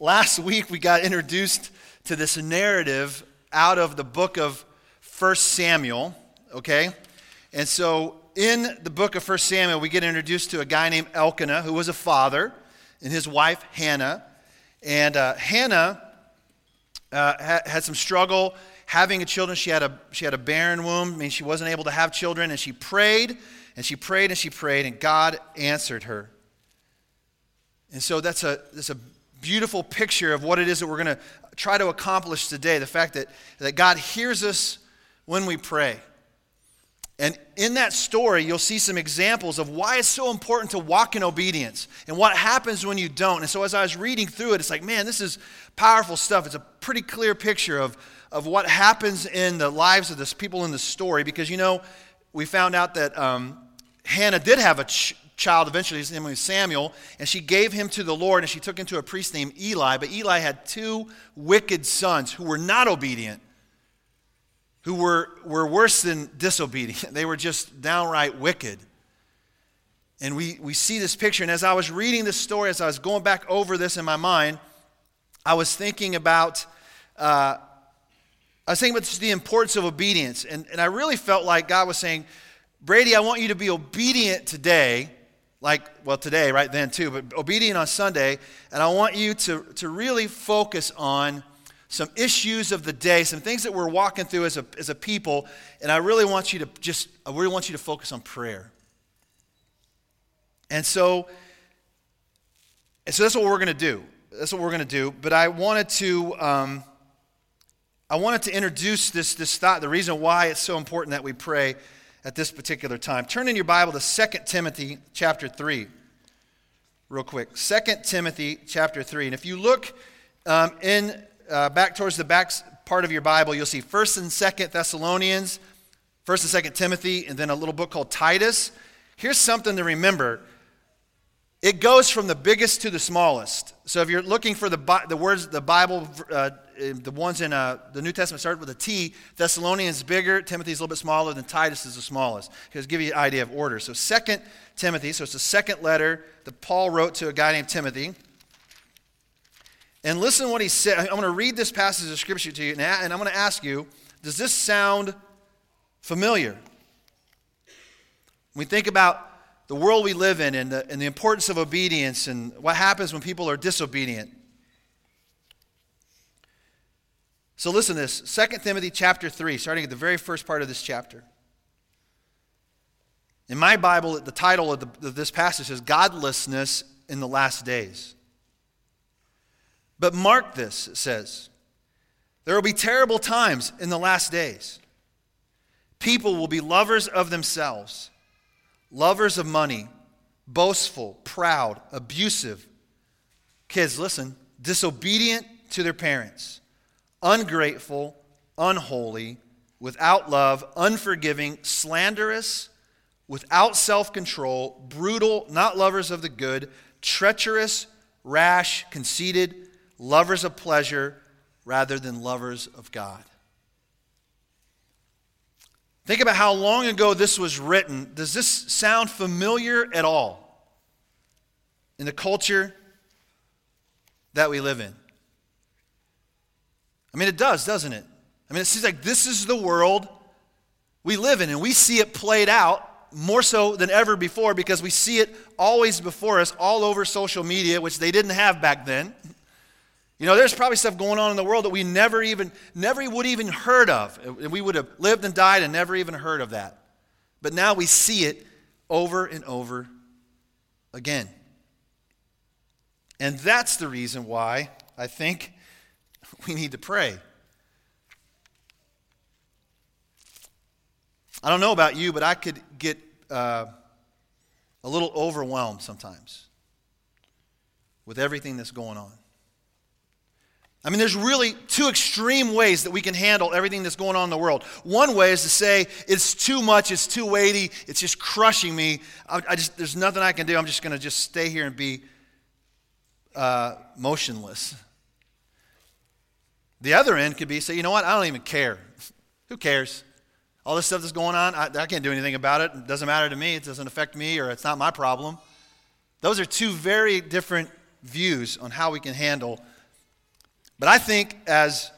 last week we got introduced to this narrative out of the book of 1 Samuel, okay? And so in the book of 1 Samuel, we get introduced to a guy named Elkanah, who was a father, and his wife, Hannah. And uh, Hannah uh, had, had some struggle having a children. She had a, she had a barren womb, I mean, she wasn't able to have children, and she prayed, and she prayed, and she prayed, and God answered her. And so that's a, that's a beautiful picture of what it is that we're going to try to accomplish today the fact that, that God hears us when we pray. And in that story, you'll see some examples of why it's so important to walk in obedience and what happens when you don't. And so, as I was reading through it, it's like, man, this is powerful stuff. It's a pretty clear picture of, of what happens in the lives of the people in the story because, you know, we found out that um, Hannah did have a ch- child eventually. His name was Samuel, and she gave him to the Lord, and she took him to a priest named Eli. But Eli had two wicked sons who were not obedient, who were, were worse than disobedient. They were just downright wicked. And we, we see this picture. And as I was reading this story, as I was going back over this in my mind, I was thinking about. Uh, I was thinking about the importance of obedience. And, and I really felt like God was saying, Brady, I want you to be obedient today like, well, today, right then too, but obedient on Sunday. And I want you to, to really focus on some issues of the day, some things that we're walking through as a, as a people. And I really want you to just, I really want you to focus on prayer. And so, and so that's what we're going to do. That's what we're going to do. But I wanted to, um, I wanted to introduce this, this thought, the reason why it's so important that we pray at this particular time. Turn in your Bible to 2 Timothy chapter 3, real quick. 2 Timothy chapter 3. And if you look um, in uh, back towards the back part of your Bible, you'll see 1st and 2nd Thessalonians, 1st and 2nd Timothy, and then a little book called Titus. Here's something to remember. It goes from the biggest to the smallest. So if you're looking for the, the words, the Bible uh, the ones in uh, the New Testament start with a T. Thessalonians is bigger. Timothy's a little bit smaller than Titus is the smallest. Because give you an idea of order. So Second Timothy. So it's the second letter that Paul wrote to a guy named Timothy. And listen what he said. I'm going to read this passage of scripture to you, and I'm going to ask you: Does this sound familiar? We think about the world we live in and the, and the importance of obedience and what happens when people are disobedient. So listen to this 2 Timothy chapter 3, starting at the very first part of this chapter. In my Bible, the title of, the, of this passage is Godlessness in the Last Days. But mark this, it says. There will be terrible times in the last days. People will be lovers of themselves, lovers of money, boastful, proud, abusive. Kids, listen, disobedient to their parents ungrateful, unholy, without love, unforgiving, slanderous, without self control, brutal, not lovers of the good, treacherous, rash, conceited, lovers of pleasure rather than lovers of God. Think about how long ago this was written. Does this sound familiar at all in the culture that we live in? I mean, it does, doesn't it? I mean, it seems like this is the world we live in, and we see it played out more so than ever before because we see it always before us all over social media, which they didn't have back then. You know, there's probably stuff going on in the world that we never even, never would even heard of. And We would have lived and died and never even heard of that. But now we see it over and over again. And that's the reason why I think we need to pray. I don't know about you, but I could get uh, a little overwhelmed sometimes with everything that's going on. I mean, there's really two extreme ways that we can handle everything that's going on in the world. One way is to say, it's too much, it's too weighty, it's just crushing me. I, I just, there's nothing I can do. I'm just going to just stay here and be uh, motionless. The other end could be say, you know what, I don't even care. Who cares? All this stuff that's going on, I, I, can't do anything about it. It doesn't matter to me. It doesn't affect me, or it's not my problem. Those are two very different views on how we can handle But I think as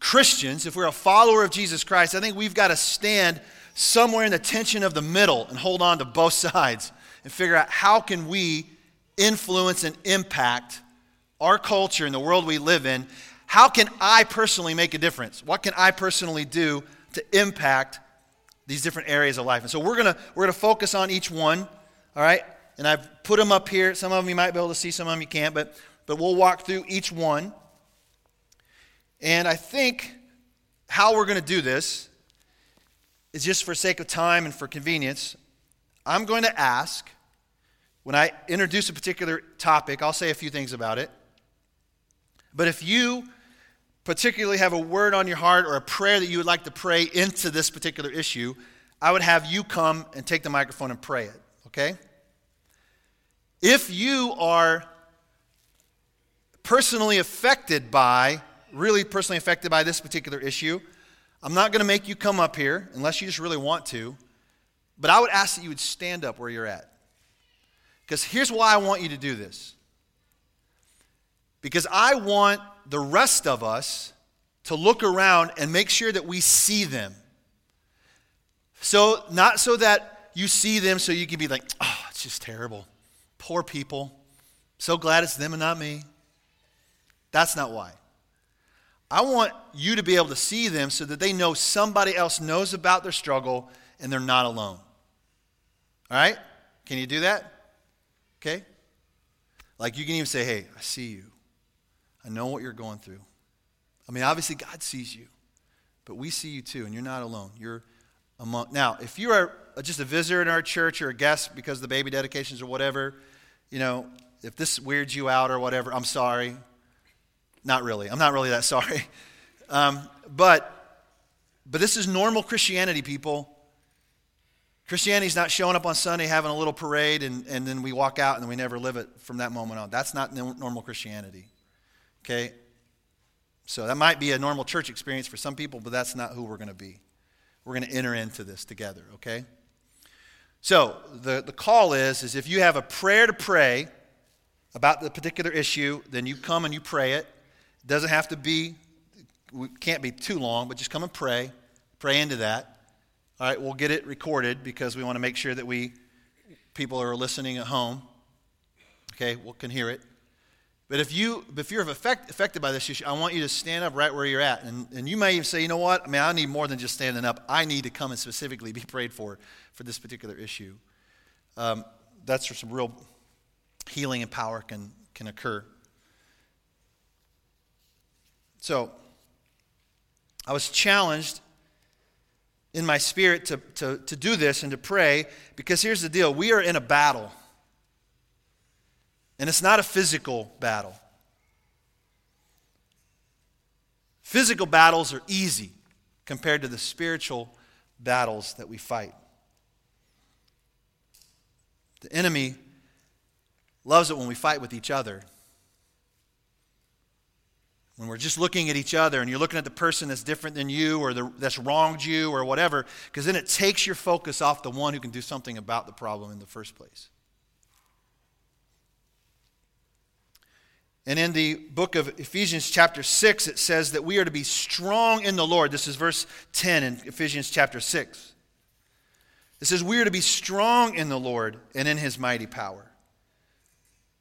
Christians, if we're a follower of Jesus Christ, I think we've got to stand somewhere in the tension of the middle and hold on to both sides and figure out how can we influence and impact our culture and the world we live in. How can I personally make a difference? What can I personally do to impact these different areas of life? And so we're going to we're going to focus on each one, all right? And I've put them up here. Some of them you might be able to see, some of them you can't, but but we'll walk through each one. And I think how we're going to do this is just for sake of time and for convenience. I'm going to ask, when I introduce a particular topic, I'll say a few things about it. But if you particularly have a word on your heart or a prayer that you would like to pray into this particular issue, I would have you come and take the microphone and pray it, okay? If you are personally affected by, really personally affected by this particular issue, I'm not going to make you come up here unless you just really want to, but I would ask that you would stand up where you're at. Because here's why I want you to do this. Because I want the rest of us to look around and make sure that we see them. So, not so that you see them so you can be like, oh, it's just terrible. Poor people. So glad it's them and not me. That's not why. I want you to be able to see them so that they know somebody else knows about their struggle and they're not alone. All right? Can you do that? Okay? Like you can even say, hey, I see you. I know what you're going through. I mean, obviously, God sees you, but we see you too, and you're not alone. You're among. Now, if you are just a visitor in our church or a guest because of the baby dedications or whatever, you know, if this weirds you out or whatever, I'm sorry. Not really. I'm not really that sorry. Um, but, but this is normal Christianity, people. Christianity's not showing up on Sunday, having a little parade, and, and then we walk out and we never live it from that moment on. That's not normal Christianity. Okay? So that might be a normal church experience for some people, but that's not who we're going to be. We're going to enter into this together, okay? So the, the call is, is if you have a prayer to pray about the particular issue, then you come and you pray it. It doesn't have to be, we can't be too long, but just come and pray. Pray into that. All right, we'll get it recorded because we want to make sure that we people are listening at home. Okay, we can hear it. But if, you, if you're affect, affected by this issue, I want you to stand up right where you're at. And, and you may even say, you know what? I mean, I need more than just standing up. I need to come and specifically be prayed for for this particular issue. Um, that's where some real healing and power can, can occur. So, I was challenged in my spirit to, to, to do this and to pray because here's the deal we are in a battle. And it's not a physical battle. Physical battles are easy compared to the spiritual battles that we fight. The enemy loves it when we fight with each other. When we're just looking at each other and you're looking at the person that's different than you or the, that's wronged you or whatever, because then it takes your focus off the one who can do something about the problem in the first place. And in the book of Ephesians, chapter 6, it says that we are to be strong in the Lord. This is verse 10 in Ephesians, chapter 6. It says, We are to be strong in the Lord and in his mighty power.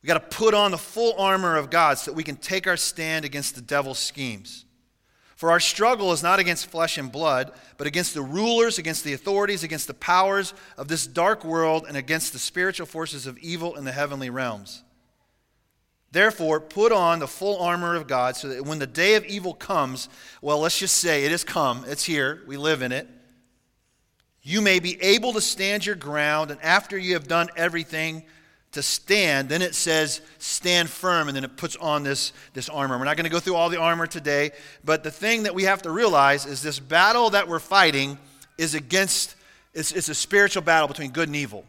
We got to put on the full armor of God so that we can take our stand against the devil's schemes. For our struggle is not against flesh and blood, but against the rulers, against the authorities, against the powers of this dark world, and against the spiritual forces of evil in the heavenly realms. Therefore, put on the full armor of God so that when the day of evil comes, well, let's just say it has come, it's here, we live in it. You may be able to stand your ground, and after you have done everything to stand, then it says, stand firm, and then it puts on this, this armor. We're not going to go through all the armor today, but the thing that we have to realize is this battle that we're fighting is against, it's, it's a spiritual battle between good and evil.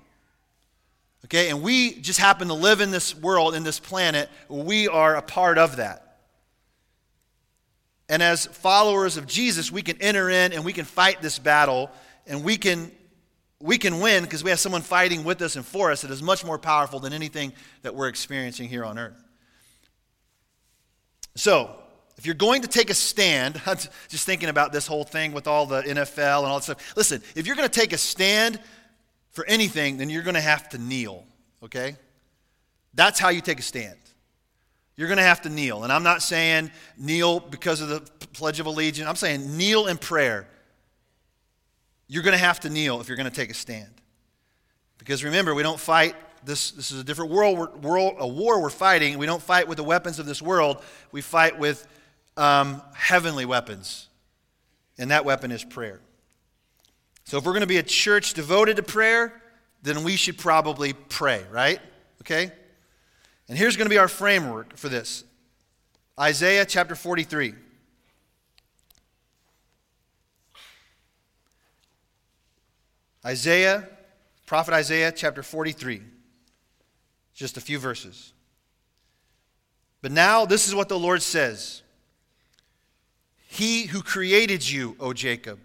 Okay, and we just happen to live in this world, in this planet, we are a part of that. And as followers of Jesus, we can enter in and we can fight this battle and we can we can win because we have someone fighting with us and for us that is much more powerful than anything that we're experiencing here on earth. So, if you're going to take a stand, just thinking about this whole thing with all the NFL and all that stuff. Listen, if you're going to take a stand for anything, then you're going to have to kneel, okay? That's how you take a stand. You're going to have to kneel. And I'm not saying kneel because of the Pledge of Allegiance. I'm saying kneel in prayer. You're going to have to kneel if you're going to take a stand. Because remember, we don't fight. This, this is a different world, world, a war we're fighting. We don't fight with the weapons of this world. We fight with um, heavenly weapons. And that weapon is prayer. So if we're going to be a church devoted to prayer, then we should probably pray, right? Okay? And here's going to be our framework for this Isaiah chapter 43. Isaiah, prophet Isaiah chapter 43. Just a few verses. But now, this is what the Lord says He who created you, O Jacob,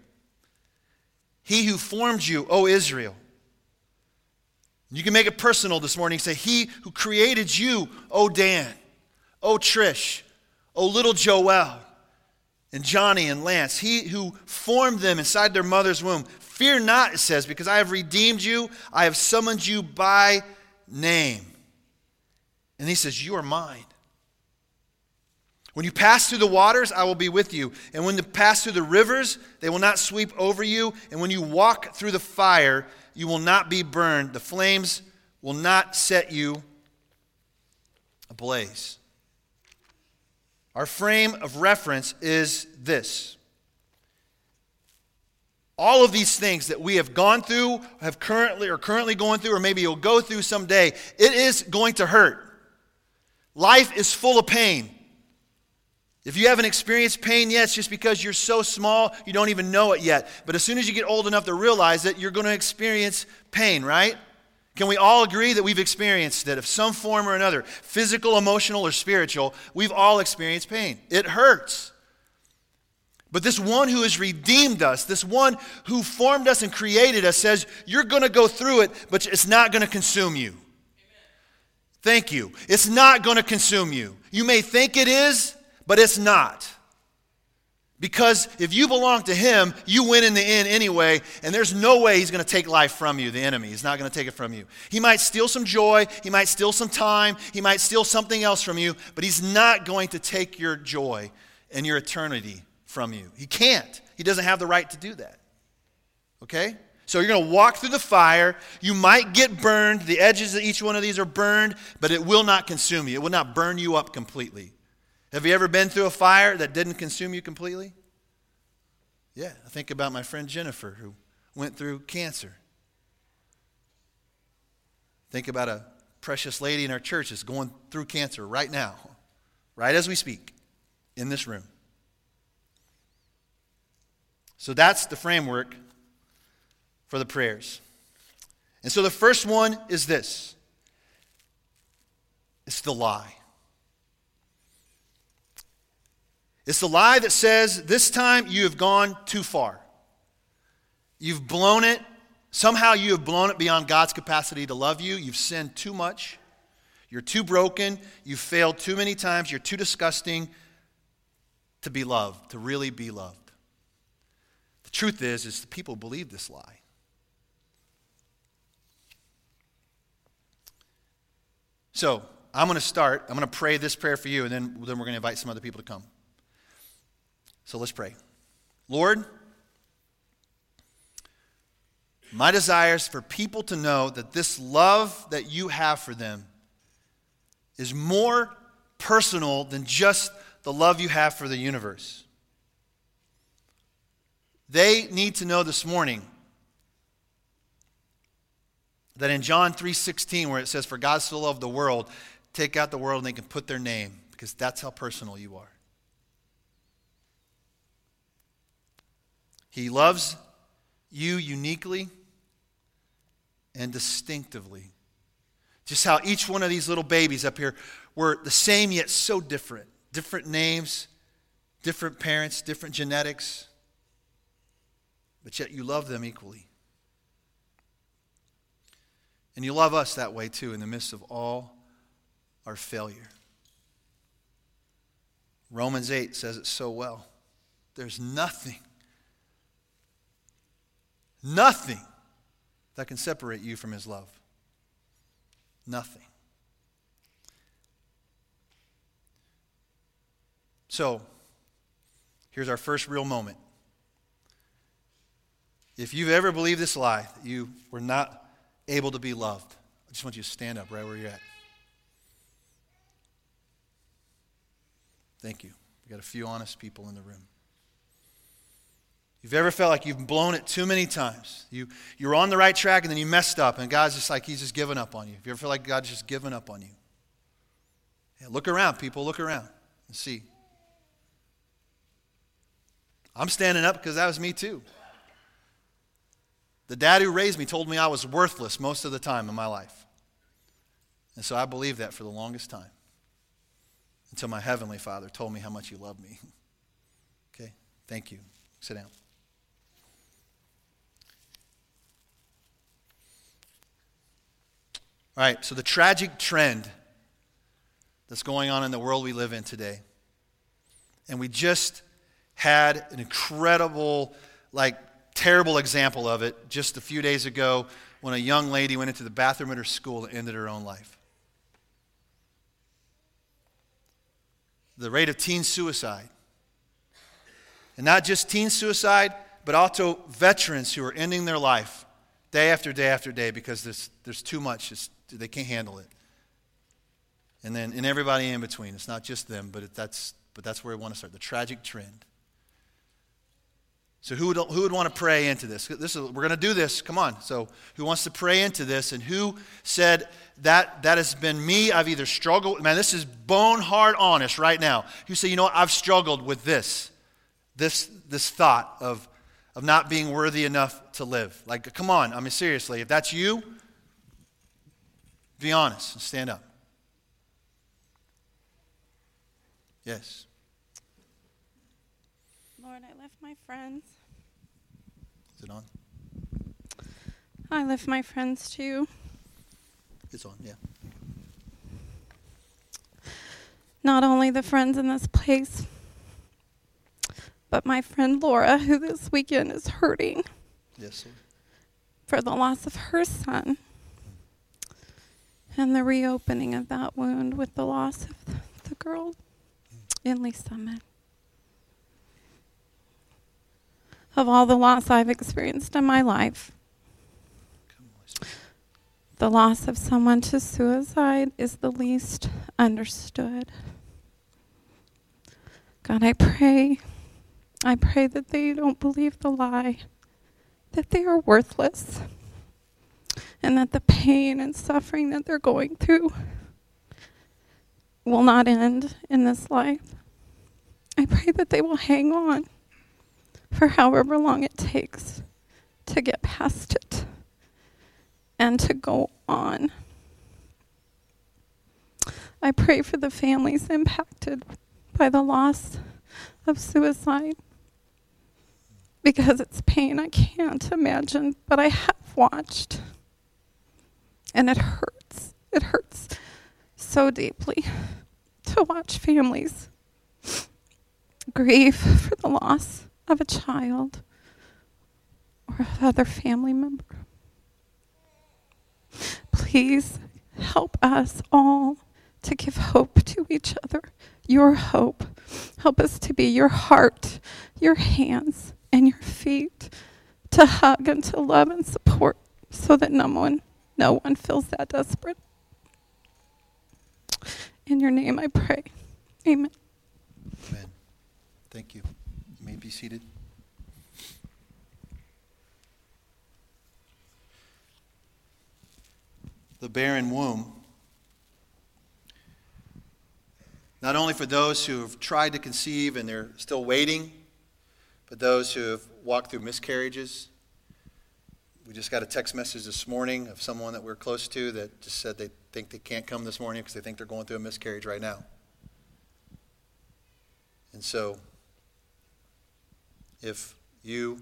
he who formed you, O Israel. You can make it personal this morning. Say, He who created you, O Dan, O Trish, O little Joel, and Johnny and Lance. He who formed them inside their mother's womb. Fear not, it says, because I have redeemed you. I have summoned you by name. And he says, You are mine. When you pass through the waters, I will be with you. And when you pass through the rivers, they will not sweep over you. And when you walk through the fire, you will not be burned. The flames will not set you ablaze. Our frame of reference is this. All of these things that we have gone through, have currently or currently going through, or maybe you'll go through someday, it is going to hurt. Life is full of pain. If you haven't experienced pain yet, it's just because you're so small, you don't even know it yet. But as soon as you get old enough to realize it, you're going to experience pain, right? Can we all agree that we've experienced it of some form or another, physical, emotional, or spiritual? We've all experienced pain. It hurts. But this one who has redeemed us, this one who formed us and created us, says, You're going to go through it, but it's not going to consume you. Amen. Thank you. It's not going to consume you. You may think it is, but it's not. Because if you belong to him, you win in the end anyway, and there's no way he's going to take life from you, the enemy. He's not going to take it from you. He might steal some joy, he might steal some time, he might steal something else from you, but he's not going to take your joy and your eternity from you. He can't. He doesn't have the right to do that. Okay? So you're going to walk through the fire. You might get burned. The edges of each one of these are burned, but it will not consume you. It will not burn you up completely. Have you ever been through a fire that didn't consume you completely? Yeah, I think about my friend Jennifer who went through cancer. Think about a precious lady in our church that's going through cancer right now, right as we speak, in this room. So that's the framework for the prayers. And so the first one is this it's the lie. It's the lie that says, This time you have gone too far. You've blown it. Somehow you have blown it beyond God's capacity to love you. You've sinned too much. You're too broken. You've failed too many times. You're too disgusting to be loved, to really be loved. The truth is, is the people believe this lie. So I'm going to start. I'm going to pray this prayer for you, and then, then we're going to invite some other people to come. So let's pray. Lord, my desire is for people to know that this love that you have for them is more personal than just the love you have for the universe. They need to know this morning that in John 3:16 where it says for God so loved the world, take out the world and they can put their name because that's how personal you are. He loves you uniquely and distinctively. Just how each one of these little babies up here were the same yet so different. Different names, different parents, different genetics, but yet you love them equally. And you love us that way too, in the midst of all our failure. Romans 8 says it so well. There's nothing, nothing that can separate you from his love. Nothing. So, here's our first real moment. If you've ever believed this lie, that you were not able to be loved, I just want you to stand up right where you're at. Thank you. We've got a few honest people in the room. You've ever felt like you've blown it too many times. You, you're on the right track and then you messed up, and God's just like, He's just given up on you. If you ever feel like God's just given up on you, yeah, look around, people, look around and see. I'm standing up because that was me too. The dad who raised me told me I was worthless most of the time in my life. And so I believed that for the longest time until my heavenly father told me how much he loved me. okay, thank you. Sit down. All right, so the tragic trend that's going on in the world we live in today. And we just had an incredible, like, terrible example of it just a few days ago when a young lady went into the bathroom at her school and ended her own life. The rate of teen suicide. And not just teen suicide, but also veterans who are ending their life day after day after day because there's, there's too much. It's, they can't handle it. And then and everybody in between. It's not just them, but it, that's, but that's where we want to start the tragic trend. So, who would, who would want to pray into this? this is, we're going to do this. Come on. So, who wants to pray into this? And who said that that has been me? I've either struggled, man, this is bone hard honest right now. You say, you know what? I've struggled with this, this, this thought of, of not being worthy enough to live. Like, come on. I mean, seriously, if that's you, be honest and stand up. Yes. Lord, I left my friends. Is it on? I left my friends too. It's on, yeah. Not only the friends in this place, but my friend Laura, who this weekend is hurting. Yes, sir. For the loss of her son and the reopening of that wound with the loss of the, the girl in Lee Summit. of all the loss I've experienced in my life. The loss of someone to suicide is the least understood. God, I pray, I pray that they don't believe the lie, that they are worthless, and that the pain and suffering that they're going through will not end in this life. I pray that they will hang on for however long it takes to get past it and to go on. I pray for the families impacted by the loss of suicide because it's pain I can't imagine, but I have watched. And it hurts. It hurts so deeply to watch families grieve for the loss of a child or another family member. Please help us all to give hope to each other. Your hope. Help us to be your heart, your hands, and your feet to hug and to love and support so that no one no one feels that desperate. In your name I pray. Amen. Amen. Thank you may be seated. The barren womb. Not only for those who have tried to conceive and they're still waiting, but those who have walked through miscarriages. We just got a text message this morning of someone that we're close to that just said they think they can't come this morning because they think they're going through a miscarriage right now. And so if you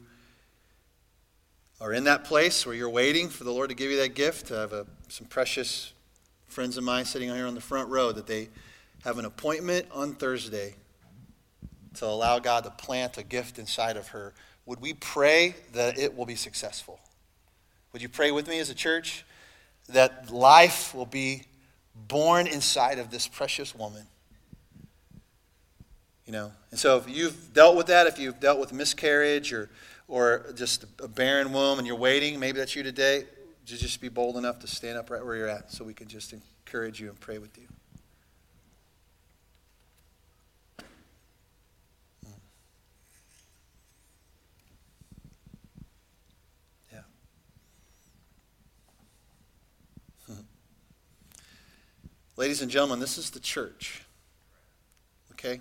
are in that place where you're waiting for the Lord to give you that gift, I have a, some precious friends of mine sitting here on the front row that they have an appointment on Thursday to allow God to plant a gift inside of her, would we pray that it will be successful? Would you pray with me as a church that life will be born inside of this precious woman? You know, and so if you've dealt with that, if you've dealt with miscarriage or, or just a barren womb and you're waiting, maybe that's you today, just be bold enough to stand up right where you're at so we can just encourage you and pray with you. Ladies and gentlemen, this is the church. Okay?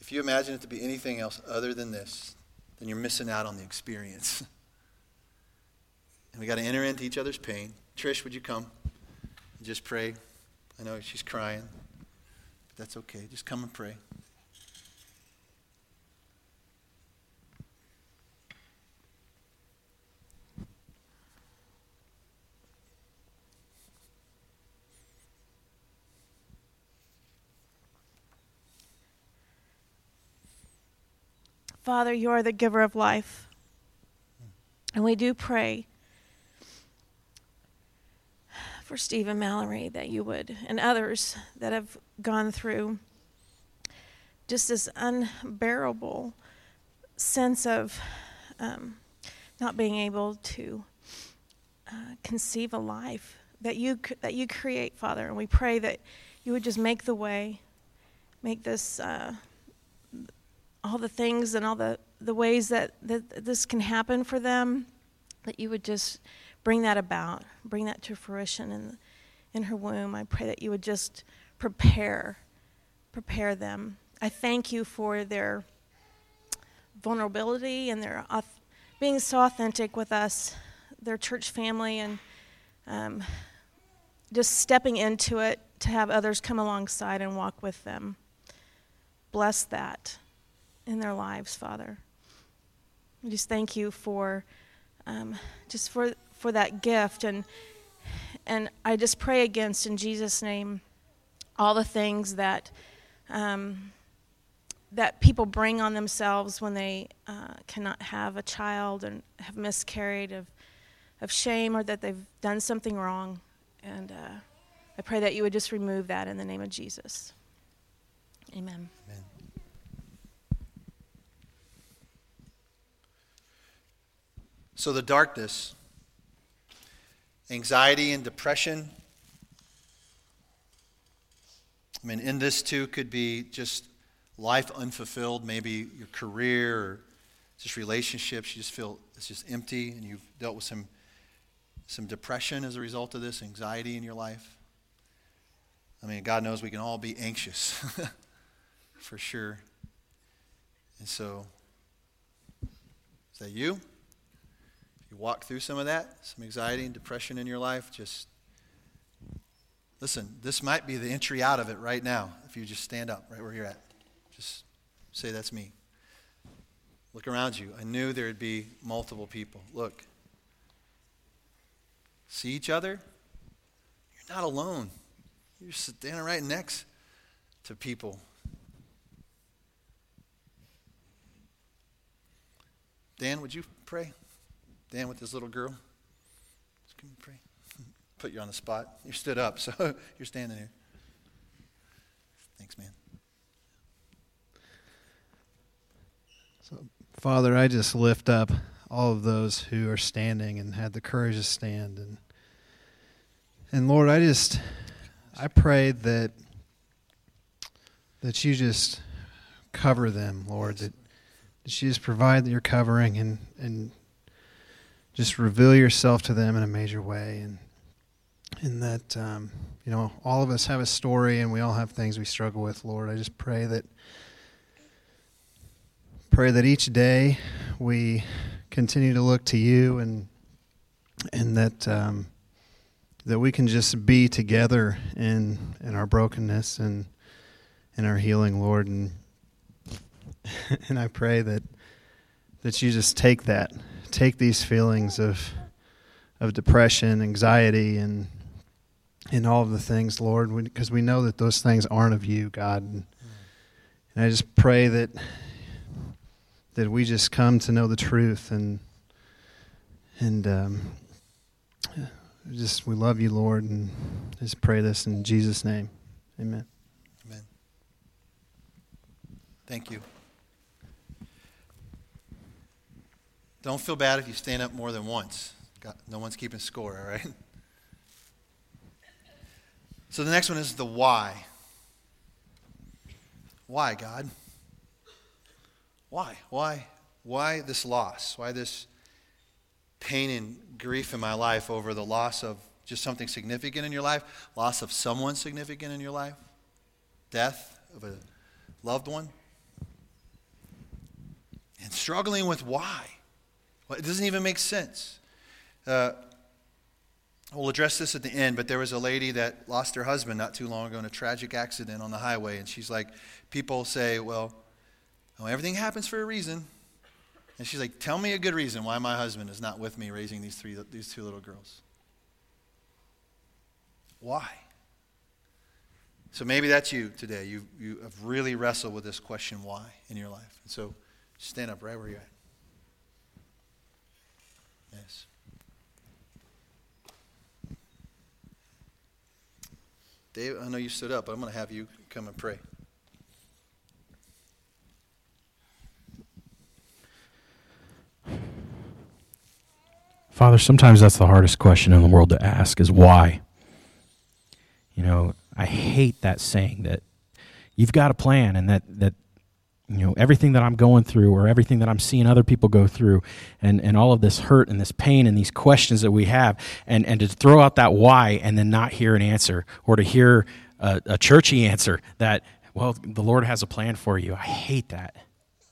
If you imagine it to be anything else other than this, then you're missing out on the experience. and we got to enter into each other's pain. Trish, would you come and just pray? I know she's crying, but that's okay. Just come and pray. Father, you are the giver of life. And we do pray for Stephen Mallory that you would, and others that have gone through just this unbearable sense of um, not being able to uh, conceive a life that you that you create, Father. And we pray that you would just make the way, make this. Uh, all the things and all the, the ways that, that this can happen for them, that you would just bring that about, bring that to fruition in, in her womb. I pray that you would just prepare, prepare them. I thank you for their vulnerability and their being so authentic with us, their church family, and um, just stepping into it to have others come alongside and walk with them. Bless that in their lives, Father. We just thank you for um, just for for that gift and and I just pray against in Jesus' name all the things that um, that people bring on themselves when they uh, cannot have a child and have miscarried of of shame or that they've done something wrong and uh, I pray that you would just remove that in the name of Jesus. Amen. Amen. So the darkness, anxiety and depression. I mean, in this too could be just life unfulfilled, maybe your career or just relationships. You just feel it's just empty, and you've dealt with some some depression as a result of this, anxiety in your life. I mean, God knows we can all be anxious, for sure. And so, is that you? You walk through some of that, some anxiety and depression in your life, just listen, this might be the entry out of it right now if you just stand up right where you're at. Just say, That's me. Look around you. I knew there would be multiple people. Look. See each other? You're not alone. You're standing right next to people. Dan, would you pray? Dan with this little girl. Just come and pray. Put you on the spot. You stood up, so you're standing here. Thanks, man. So, Father, I just lift up all of those who are standing and had the courage to stand and and Lord, I just I pray that that you just cover them, Lord, that, that you just provide your covering and and just reveal yourself to them in a major way. And in that um, you know all of us have a story and we all have things we struggle with lord. I just pray that pray that each day we continue to look to you and and that um, that we can just be together in in our brokenness and in our healing lord. And and i pray that that you just take that take these feelings of of depression, anxiety, and and all of the things, Lord, because we, we, know that those things aren't of you, God. And, And I just pray that that we just come to know the truth and and um, just we love you, Lord, and just pray this in Jesus' name. Amen. Amen. Thank you. Don't feel bad if you stand up more than once. God, no one's keeping score, all right? So the next one is the why. Why, God? Why? Why? Why this loss? Why this pain and grief in my life over the loss of just something significant in your life, loss of someone significant in your life, death of a loved one, and struggling with why. Well, it doesn't even make sense. Uh, we'll address this at the end, but there was a lady that lost her husband not too long ago in a tragic accident on the highway, and she's like, people say, well, oh, everything happens for a reason. And she's like, tell me a good reason why my husband is not with me raising these, three, these two little girls. Why? So maybe that's you today. You, you have really wrestled with this question, why, in your life. And so stand up right where you're at. Yes. Dave, I know you stood up, but I'm going to have you come and pray. Father, sometimes that's the hardest question in the world to ask is why. You know, I hate that saying that you've got a plan and that, that you know, everything that I'm going through or everything that I'm seeing other people go through and, and all of this hurt and this pain and these questions that we have and, and to throw out that why and then not hear an answer or to hear a, a churchy answer that, well, the Lord has a plan for you. I hate that.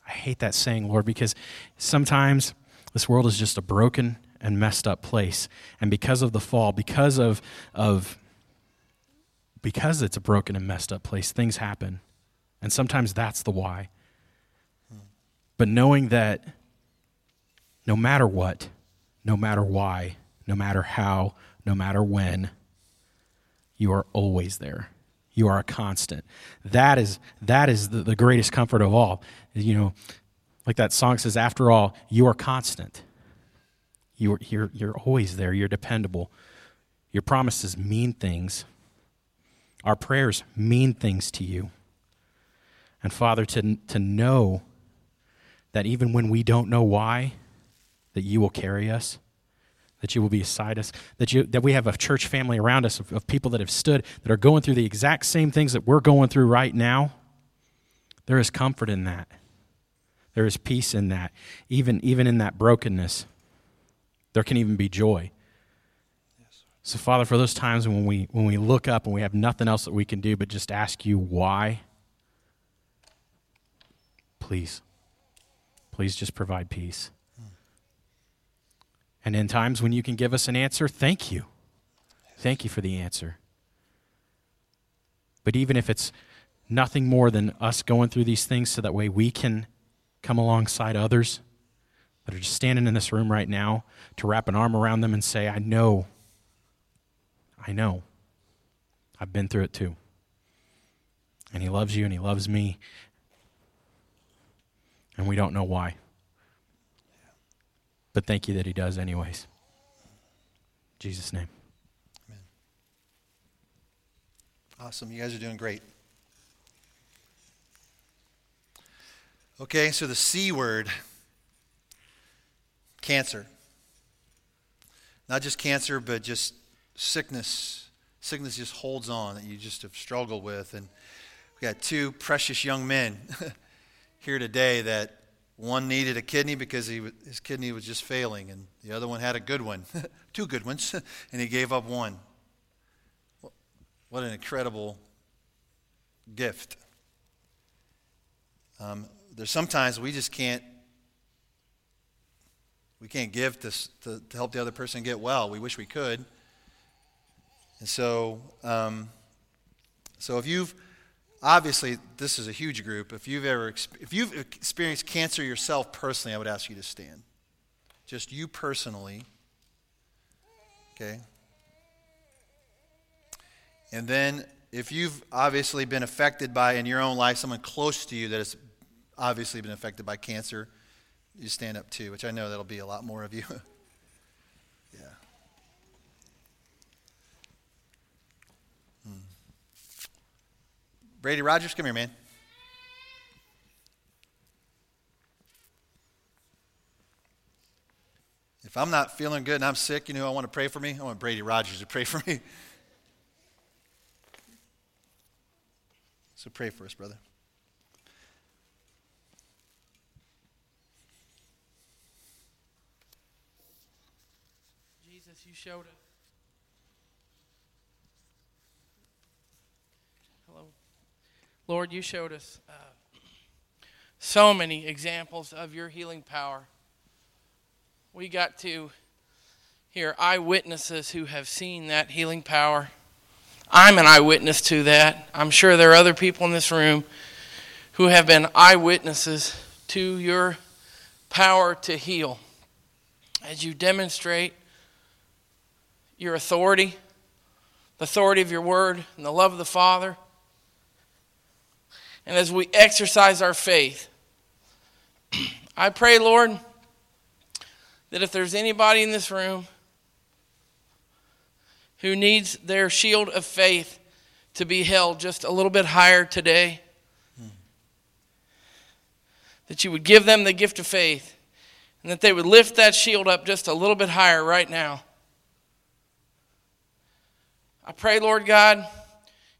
I hate that saying, Lord, because sometimes this world is just a broken and messed up place. And because of the fall, because of, of because it's a broken and messed up place, things happen. And sometimes that's the why. But knowing that no matter what, no matter why, no matter how, no matter when, you are always there. You are a constant. That is that is the, the greatest comfort of all. You know, like that song says, after all, you are constant. You're, you're, you're always there. You're dependable. Your promises mean things. Our prayers mean things to you. And Father, to, to know that even when we don't know why, that you will carry us, that you will be beside us, that, you, that we have a church family around us of, of people that have stood, that are going through the exact same things that we're going through right now. There is comfort in that. There is peace in that, even, even in that brokenness. There can even be joy. So, Father, for those times when we, when we look up and we have nothing else that we can do but just ask you why, please, please just provide peace. And in times when you can give us an answer, thank you. Thank you for the answer. But even if it's nothing more than us going through these things so that way we can come alongside others that are just standing in this room right now to wrap an arm around them and say, I know, I know, I've been through it too. And He loves you and He loves me. And we don't know why. But thank you that He does, anyways. In Jesus' name. Amen. Awesome. You guys are doing great. Okay, so the C word cancer. Not just cancer, but just sickness. Sickness just holds on that you just have struggled with. And we got two precious young men here today that one needed a kidney because he, his kidney was just failing, and the other one had a good one, two good ones, and he gave up one. What an incredible gift. Um, there's sometimes we just can't we can't give to, to, to, help the other person get well. We wish we could. And so, um, so if you've obviously this is a huge group. If you've ever if you've experienced cancer yourself personally, I would ask you to stand. Just you personally. Okay. And then if you've obviously been affected by in your own life someone close to you that has obviously been affected by cancer, you stand up too, which I know that'll be a lot more of you. Brady Rogers, come here, man. If I'm not feeling good and I'm sick, you know I want to pray for me? I want Brady Rogers to pray for me. So pray for us, brother. Jesus, you showed us. Lord, you showed us uh, so many examples of your healing power. We got to hear eyewitnesses who have seen that healing power. I'm an eyewitness to that. I'm sure there are other people in this room who have been eyewitnesses to your power to heal. As you demonstrate your authority, the authority of your word, and the love of the Father, and as we exercise our faith, I pray, Lord, that if there's anybody in this room who needs their shield of faith to be held just a little bit higher today, that you would give them the gift of faith and that they would lift that shield up just a little bit higher right now. I pray, Lord God,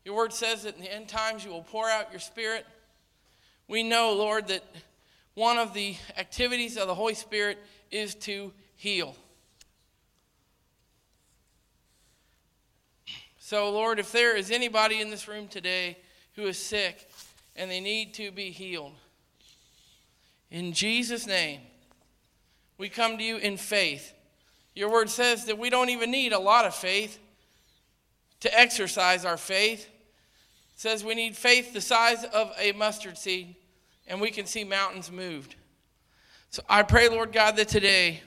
your word says that in the end times you will pour out your spirit. We know, Lord, that one of the activities of the Holy Spirit is to heal. So, Lord, if there is anybody in this room today who is sick and they need to be healed, in Jesus' name, we come to you in faith. Your word says that we don't even need a lot of faith to exercise our faith. Says we need faith the size of a mustard seed, and we can see mountains moved. So I pray, Lord God, that today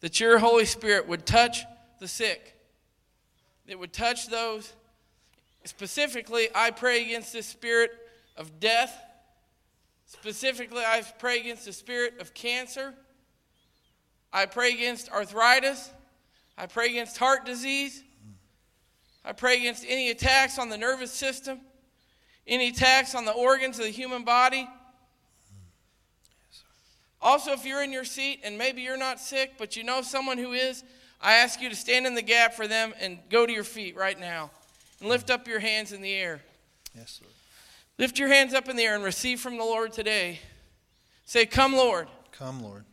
that your Holy Spirit would touch the sick that would touch those. Specifically, I pray against the spirit of death. Specifically, I pray against the spirit of cancer. I pray against arthritis. I pray against heart disease. I pray against any attacks on the nervous system, any attacks on the organs of the human body. Also, if you're in your seat and maybe you're not sick, but you know someone who is, I ask you to stand in the gap for them and go to your feet right now and lift up your hands in the air. Yes, Lord. Lift your hands up in the air and receive from the Lord today. Say, Come, Lord. Come, Lord.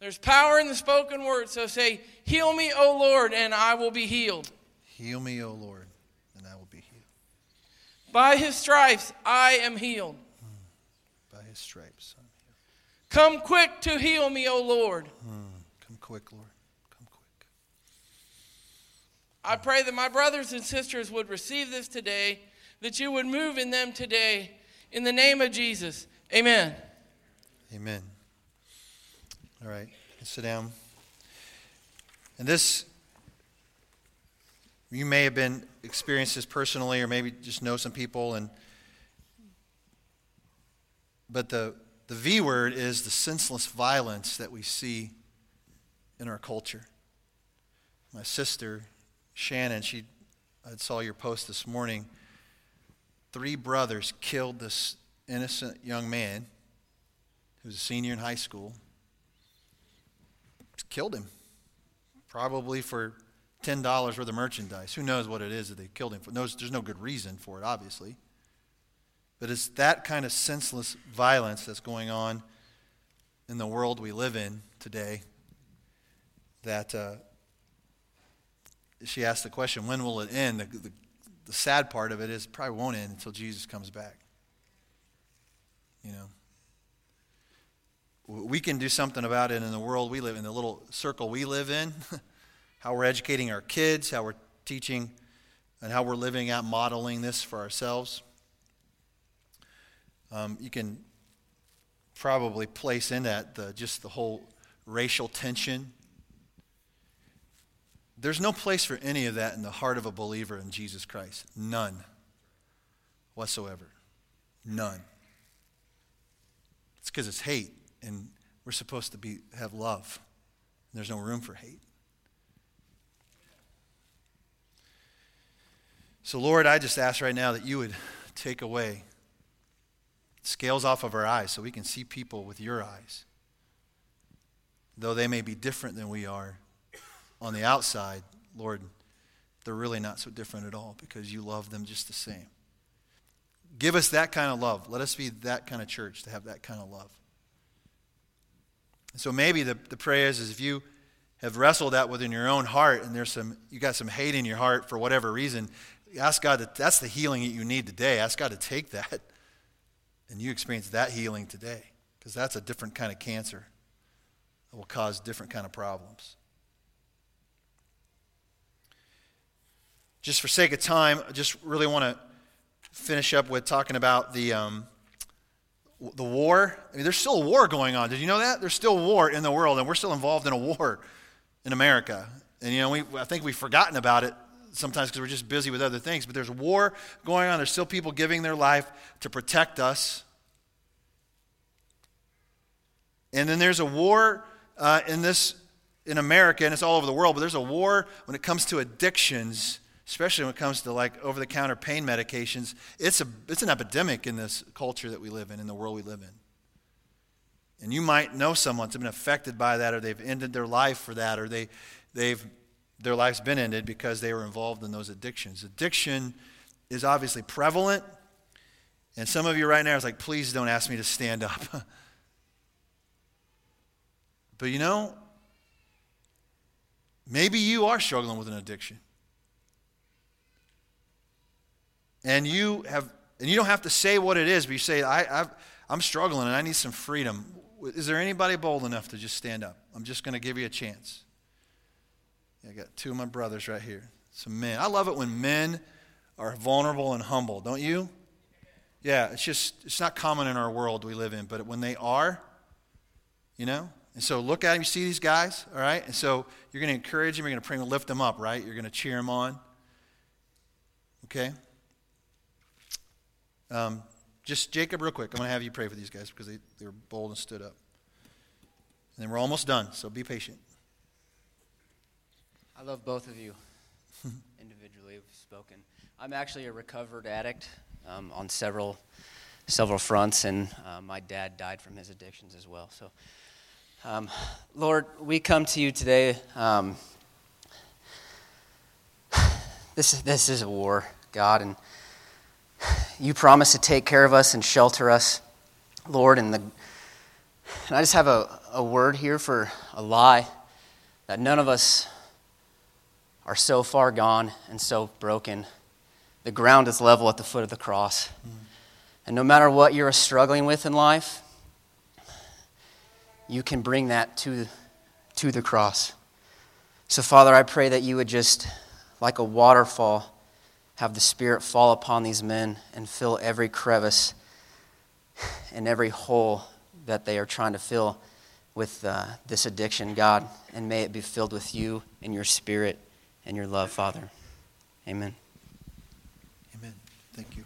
There's power in the spoken word, so say, Heal me, O Lord, and I will be healed. Heal me, O Lord, and I will be healed. By his stripes I am healed. Hmm. By his stripes I'm healed. Come quick to heal me, O Lord. Hmm. Come quick, Lord. Come quick. I pray that my brothers and sisters would receive this today, that you would move in them today. In the name of Jesus. Amen. Amen. All right, sit down. And this, you may have been experienced this personally, or maybe just know some people. And but the the V word is the senseless violence that we see in our culture. My sister Shannon, she, I saw your post this morning. Three brothers killed this innocent young man who was a senior in high school killed him. Probably for $10 worth of merchandise. Who knows what it is that they killed him for? Knows, there's no good reason for it, obviously. But it's that kind of senseless violence that's going on in the world we live in today that uh, she asked the question when will it end? The, the, the sad part of it is it probably won't end until Jesus comes back. You know? we can do something about it in the world we live in, the little circle we live in, how we're educating our kids, how we're teaching, and how we're living out modeling this for ourselves. Um, you can probably place in that the, just the whole racial tension. There's no place for any of that in the heart of a believer in Jesus Christ. None whatsoever. None. It's because it's hate, and we're supposed to be, have love. There's no room for hate. So, Lord, I just ask right now that you would take away scales off of our eyes so we can see people with your eyes. Though they may be different than we are on the outside, Lord, they're really not so different at all because you love them just the same. Give us that kind of love. Let us be that kind of church to have that kind of love. And so maybe the, the prayer is, is if you have wrestled that within your own heart and there's some you got some hate in your heart for whatever reason, ask God that that's the healing that you need today. Ask God to take that and you experience that healing today because that's a different kind of cancer that will cause different kind of problems. Just for sake of time, I just really want to finish up with talking about the, um, the war. I mean, there's still a war going on. Did you know that? There's still war in the world, and we're still involved in a war in America. And, you know, we, I think we've forgotten about it sometimes because we're just busy with other things. But there's war going on. There's still people giving their life to protect us. And then there's a war uh, in this in America, and it's all over the world. But there's a war when it comes to addictions, especially when it comes to like over-the-counter pain medications. It's a it's an epidemic in this culture that we live in, in the world we live in. And you might know someone that's been affected by that, or they've ended their life for that, or they they've their life's been ended because they were involved in those addictions. Addiction is obviously prevalent. And some of you right now is like, please don't ask me to stand up. but you know, maybe you are struggling with an addiction. And you have and you don't have to say what it is, but you say, I, i am struggling and I need some freedom. Is there anybody bold enough to just stand up? I'm just going to give you a chance. I got two of my brothers right here. Some men. I love it when men are vulnerable and humble, don't you? Yeah, it's just, it's not common in our world we live in, but when they are, you know? And so look at them, you see these guys, all right? And so you're going to encourage them, you're going to pray and lift them up, right? You're going to cheer them on. Okay? Um, just Jacob, real quick. I'm going to have you pray for these guys because they, they were bold and stood up. And then we're almost done, so be patient. I love both of you individually. We've spoken. I'm actually a recovered addict um, on several several fronts, and uh, my dad died from his addictions as well. So, um, Lord, we come to you today. Um, this this is a war, God, and you promise to take care of us and shelter us, Lord. And the and I just have a, a word here for a lie that none of us are so far gone and so broken. The ground is level at the foot of the cross. Mm. And no matter what you're struggling with in life, you can bring that to, to the cross. So, Father, I pray that you would just, like a waterfall, have the Spirit fall upon these men and fill every crevice and every hole that they are trying to fill with uh, this addiction, God. And may it be filled with you and your Spirit and your love, Father. Amen. Amen. Thank you.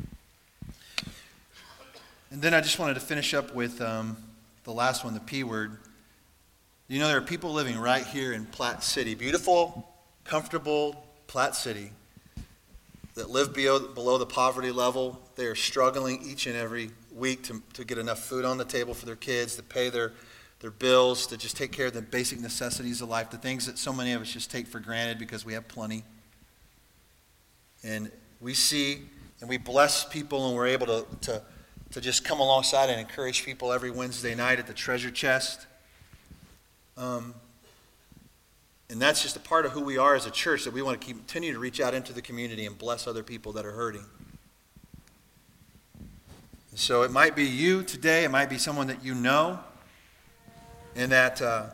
And then I just wanted to finish up with um, the last one, the P word. You know, there are people living right here in Platte City, beautiful, comfortable Platte City, that live below, below the poverty level. They are struggling each and every week to, to get enough food on the table for their kids, to pay their their bills, to just take care of the basic necessities of life, the things that so many of us just take for granted because we have plenty. And we see and we bless people and we're able to, to, to just come alongside and encourage people every Wednesday night at the treasure chest. Um, and that's just a part of who we are as a church that we want to continue to reach out into the community and bless other people that are hurting. so it might be you today, it might be someone that you know. And that, uh,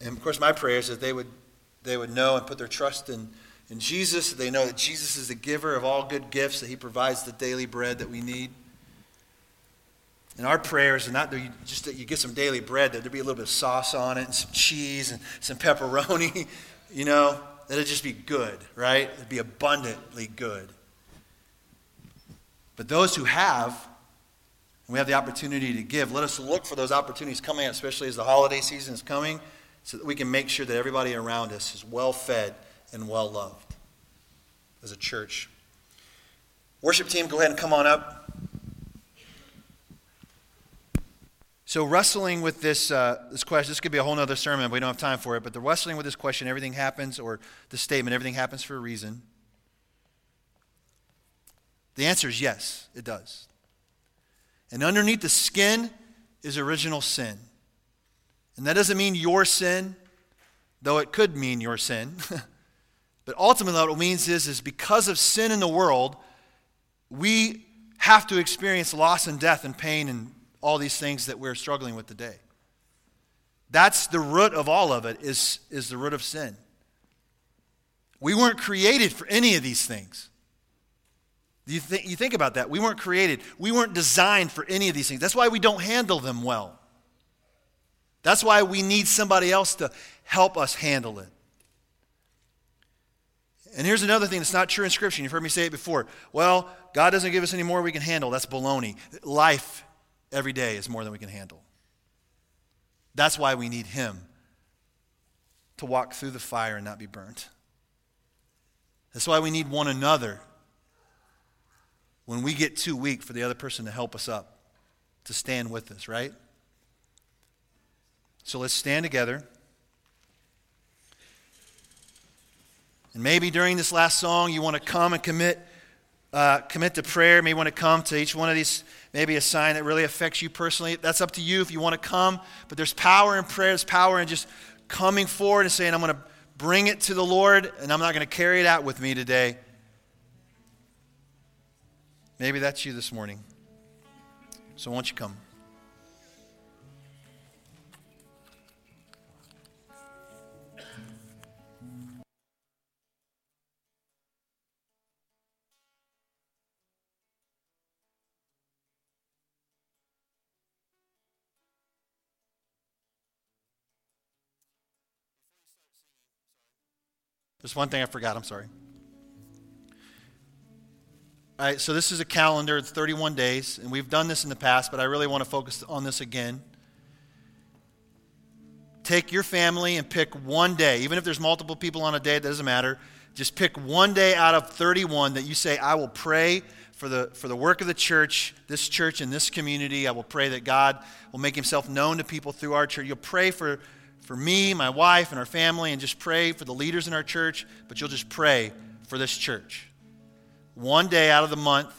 and of course, my prayer is that they would, they would know and put their trust in, in Jesus. That they know that Jesus is the giver of all good gifts, that He provides the daily bread that we need. And our prayers are not that you, just that you get some daily bread, that there'd be a little bit of sauce on it, and some cheese, and some pepperoni, you know, that it'd just be good, right? It'd be abundantly good. But those who have, we have the opportunity to give, let us look for those opportunities coming especially as the holiday season is coming, so that we can make sure that everybody around us is well fed and well loved as a church. Worship team, go ahead and come on up. So, wrestling with this, uh, this question, this could be a whole other sermon, we don't have time for it. But the wrestling with this question, everything happens, or the statement, everything happens for a reason. The answer is yes, it does. And underneath the skin is original sin. And that doesn't mean your sin, though it could mean your sin. but ultimately, what it means is, is because of sin in the world, we have to experience loss and death and pain and all these things that we're struggling with today. That's the root of all of it, is, is the root of sin. We weren't created for any of these things. You, th- you think about that. We weren't created, we weren't designed for any of these things. That's why we don't handle them well. That's why we need somebody else to help us handle it. And here's another thing that's not true in Scripture. You've heard me say it before. Well, God doesn't give us any more we can handle. That's baloney. Life every day is more than we can handle. That's why we need Him to walk through the fire and not be burnt. That's why we need one another when we get too weak for the other person to help us up, to stand with us, right? So let's stand together. And maybe during this last song, you want to come and commit, uh, commit to prayer. Maybe you want to come to each one of these, maybe a sign that really affects you personally. That's up to you if you want to come. But there's power in prayer, there's power in just coming forward and saying, I'm going to bring it to the Lord, and I'm not going to carry it out with me today. Maybe that's you this morning. So won't you come? There's one thing I forgot. I'm sorry. All right, so this is a calendar, it's 31 days, and we've done this in the past, but I really want to focus on this again. Take your family and pick one day, even if there's multiple people on a day, it doesn't matter. Just pick one day out of 31 that you say, I will pray for the, for the work of the church, this church and this community. I will pray that God will make himself known to people through our church. You'll pray for for me, my wife, and our family, and just pray for the leaders in our church, but you'll just pray for this church. One day out of the month,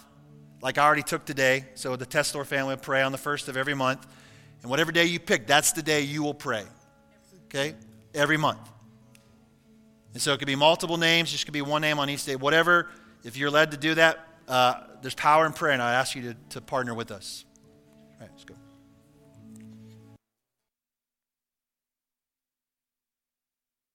like I already took today, so the Testor family will pray on the first of every month. And whatever day you pick, that's the day you will pray. Okay? Every month. And so it could be multiple names, just could be one name on each day. Whatever, if you're led to do that, uh, there's power in prayer, and I ask you to, to partner with us. All right, let's go.